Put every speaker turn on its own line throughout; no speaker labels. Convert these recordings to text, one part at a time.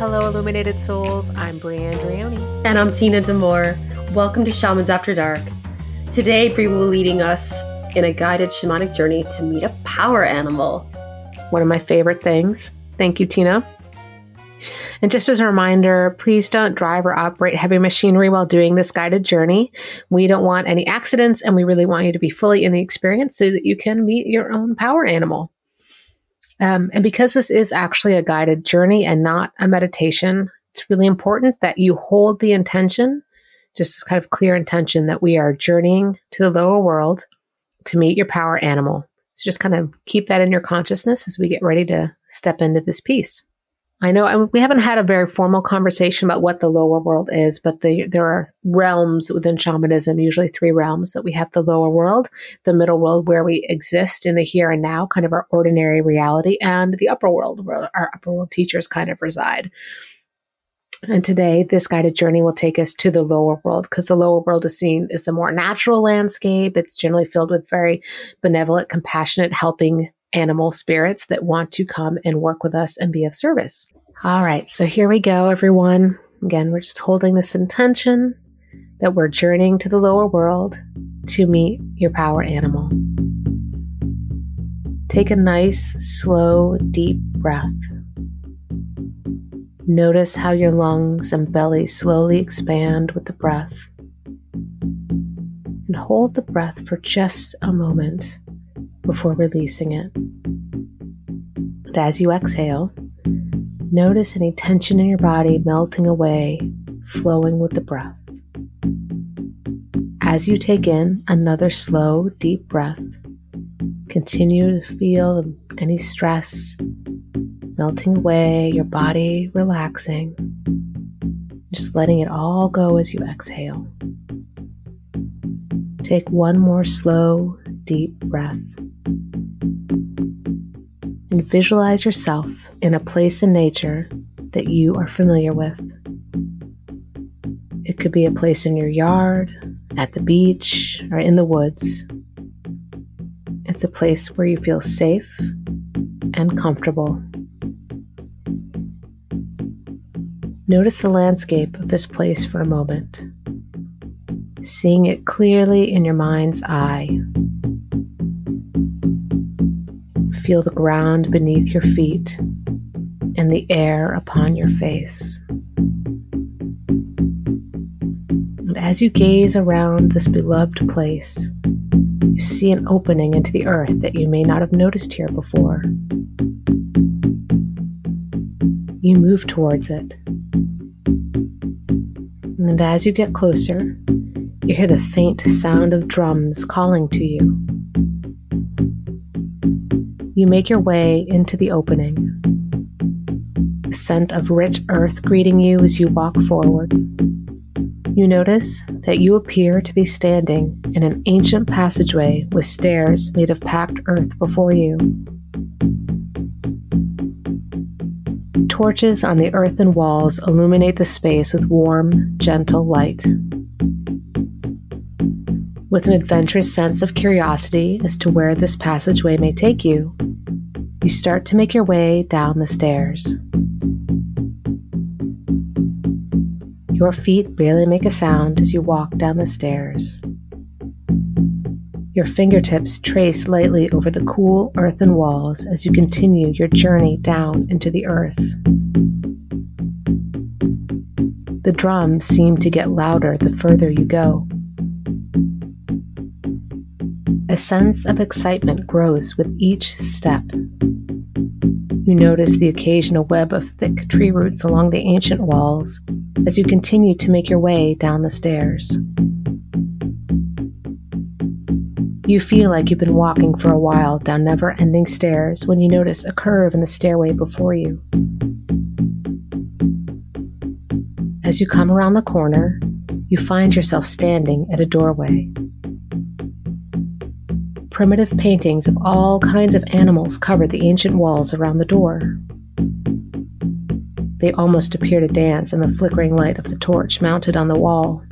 Hello, illuminated souls. I'm Brianne Drioni.
And I'm Tina Demore. Welcome to Shamans After Dark. Today, Bri will be leading us in a guided shamanic journey to meet a power animal.
One of my favorite things. Thank you, Tina. And just as a reminder, please don't drive or operate heavy machinery while doing this guided journey. We don't want any accidents, and we really want you to be fully in the experience so that you can meet your own power animal. Um, and because this is actually a guided journey and not a meditation, it's really important that you hold the intention, just this kind of clear intention that we are journeying to the lower world to meet your power animal. So just kind of keep that in your consciousness as we get ready to step into this piece. I know we haven't had a very formal conversation about what the lower world is, but the, there are realms within shamanism, usually three realms that we have the lower world, the middle world where we exist in the here and now, kind of our ordinary reality, and the upper world where our upper world teachers kind of reside. And today, this guided journey will take us to the lower world because the lower world is seen as the more natural landscape. It's generally filled with very benevolent, compassionate, helping animal spirits that want to come and work with us and be of service. All right, so here we go, everyone. Again, we're just holding this intention that we're journeying to the lower world to meet your power animal. Take a nice, slow, deep breath. Notice how your lungs and belly slowly expand with the breath. And hold the breath for just a moment before releasing it. And as you exhale, notice any tension in your body melting away, flowing with the breath. As you take in another slow, deep breath, continue to feel any stress melting away, your body relaxing, just letting it all go as you exhale. Take one more slow, deep breath and visualize yourself in a place in nature that you are familiar with. It could be a place in your yard, at the beach, or in the woods. It's a place where you feel safe and comfortable. Notice the landscape of this place for a moment, seeing it clearly in your mind's eye. Feel the ground beneath your feet and the air upon your face. And as you gaze around this beloved place, you see an opening into the earth that you may not have noticed here before. You move towards it. And as you get closer, you hear the faint sound of drums calling to you. You make your way into the opening. The scent of rich earth greeting you as you walk forward. You notice that you appear to be standing in an ancient passageway with stairs made of packed earth before you. Torches on the earthen walls illuminate the space with warm, gentle light. With an adventurous sense of curiosity as to where this passageway may take you, you start to make your way down the stairs. Your feet barely make a sound as you walk down the stairs. Your fingertips trace lightly over the cool earthen walls as you continue your journey down into the earth. The drums seem to get louder the further you go. A sense of excitement grows with each step. You notice the occasional web of thick tree roots along the ancient walls as you continue to make your way down the stairs. You feel like you've been walking for a while down never ending stairs when you notice a curve in the stairway before you. As you come around the corner, you find yourself standing at a doorway primitive paintings of all kinds of animals cover the ancient walls around the door. They almost appear to dance in the flickering light of the torch mounted on the wall.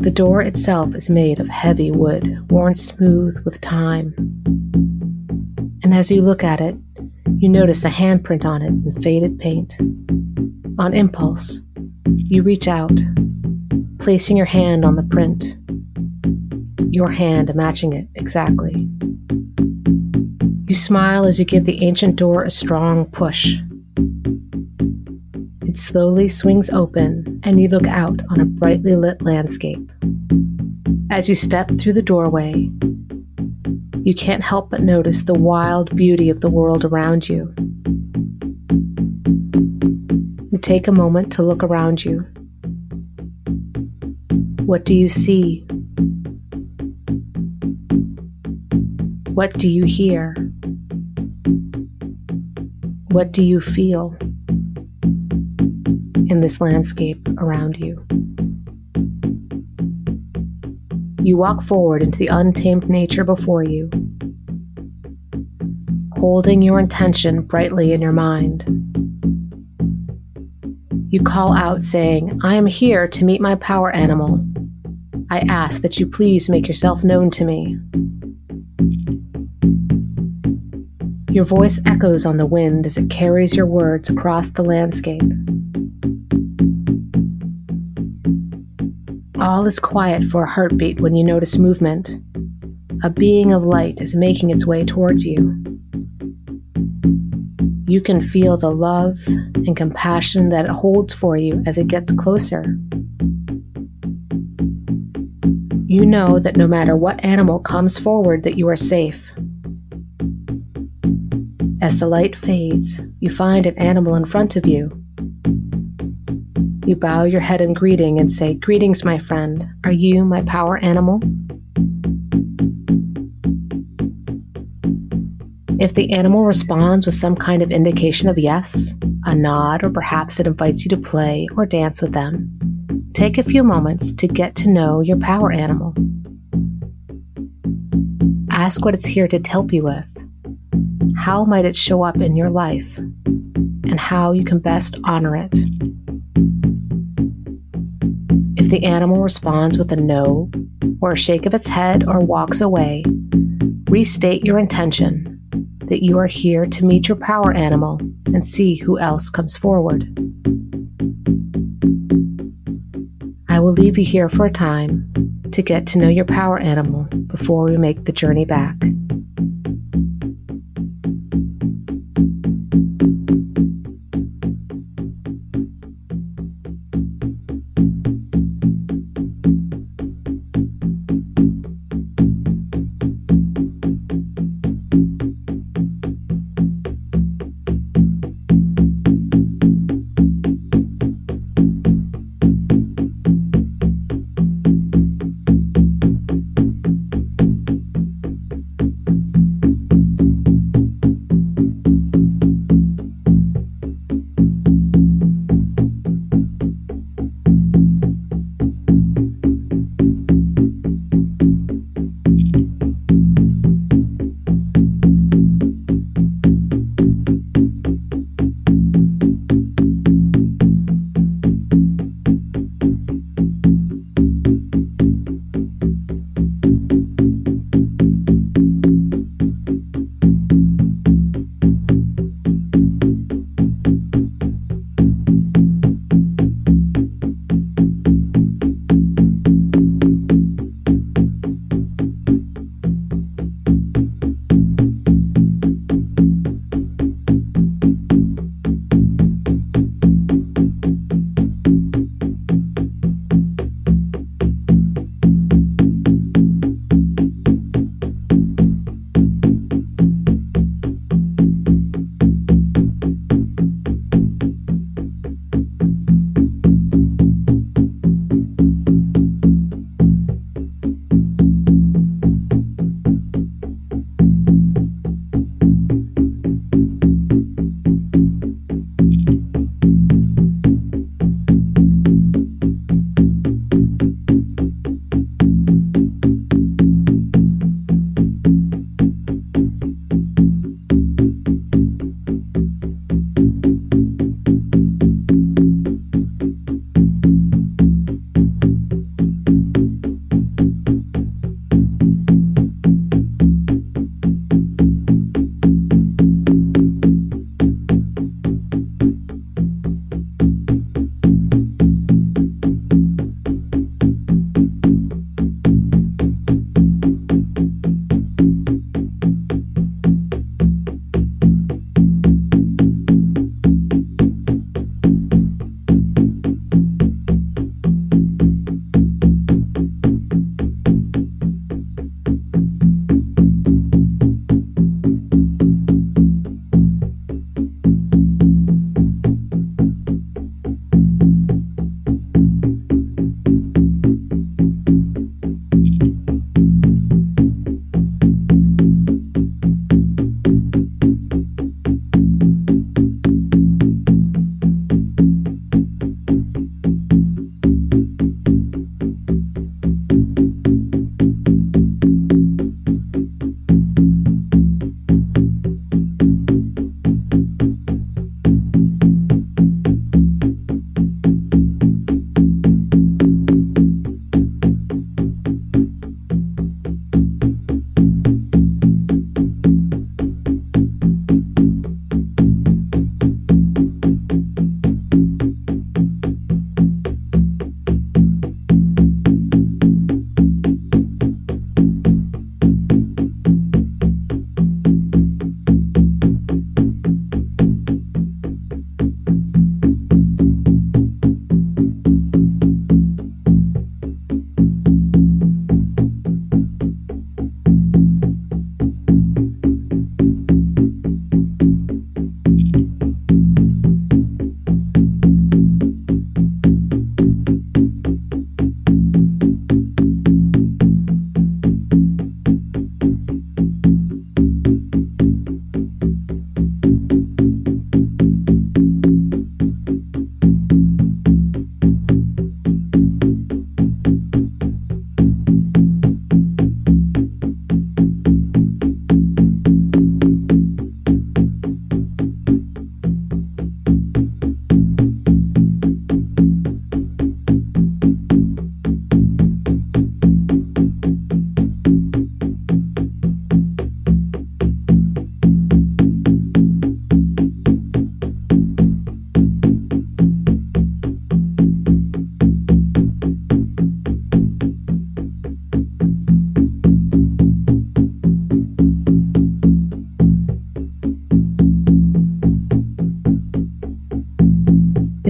The door itself is made of heavy wood, worn smooth with time. And as you look at it, You notice a handprint on it in faded paint. On impulse, you reach out, placing your hand on the print, your hand matching it exactly. You smile as you give the ancient door a strong push. It slowly swings open, and you look out on a brightly lit landscape. As you step through the doorway, you can't help but notice the wild beauty of the world around you. You take a moment to look around you. What do you see? What do you hear? What do you feel in this landscape around you? You walk forward into the untamed nature before you, holding your intention brightly in your mind. You call out, saying, I am here to meet my power animal. I ask that you please make yourself known to me. Your voice echoes on the wind as it carries your words across the landscape. All is quiet for a heartbeat when you notice movement. A being of light is making its way towards you. You can feel the love and compassion that it holds for you as it gets closer. You know that no matter what animal comes forward that you are safe. As the light fades, you find an animal in front of you you bow your head in greeting and say, Greetings, my friend. Are you my power animal? If the animal responds with some kind of indication of yes, a nod, or perhaps it invites you to play or dance with them, take a few moments to get to know your power animal. Ask what it's here to help you with. How might it show up in your life? And how you can best honor it. If the animal responds with a no, or a shake of its head, or walks away, restate your intention that you are here to meet your power animal and see who else comes forward. I will leave you here for a time to get to know your power animal before we make the journey back.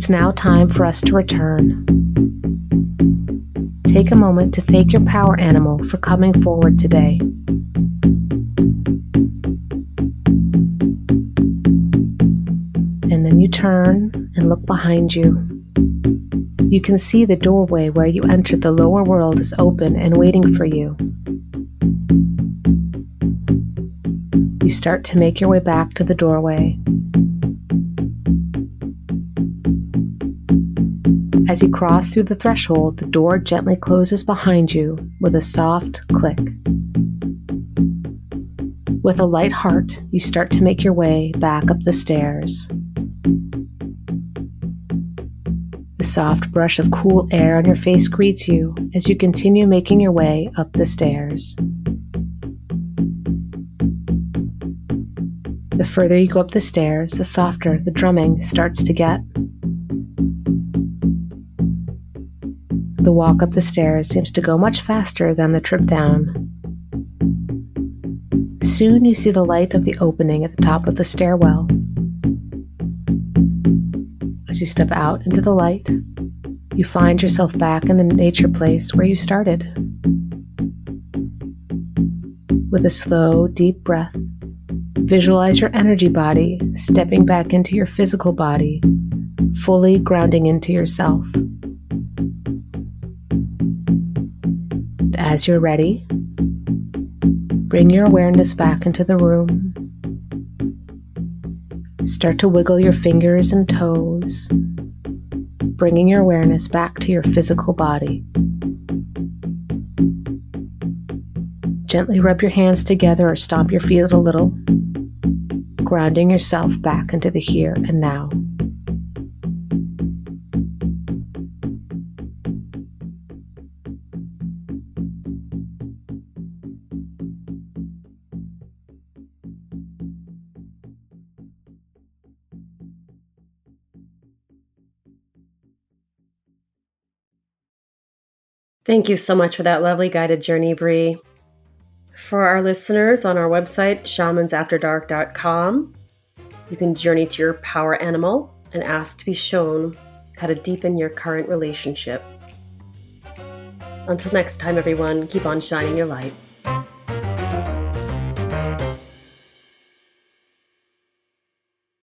It's now time for us to return. Take a moment to thank your power animal for coming forward today. And then you turn and look behind you. You can see the doorway where you entered the lower world is open and waiting for you. You start to make your way back to the doorway. As you cross through the threshold, the door gently closes behind you with a soft click. With a light heart, you start to make your way back up the stairs. The soft brush of cool air on your face greets you as you continue making your way up the stairs. The further you go up the stairs, the softer the drumming starts to get. The walk up the stairs seems to go much faster than the trip down. Soon you see the light of the opening at the top of the stairwell. As you step out into the light, you find yourself back in the nature place where you started. With a slow, deep breath, visualize your energy body stepping back into your physical body, fully grounding into yourself. As you're ready, bring your awareness back into the room. Start to wiggle your fingers and toes, bringing your awareness back to your physical body. Gently rub your hands together or stomp your feet a little, grounding yourself back into the here and now.
Thank you so much for that lovely guided journey, Bri. For our listeners on our website, shamansafterdark.com, you can journey to your power animal and ask to be shown how to deepen your current relationship. Until next time, everyone, keep on shining your light.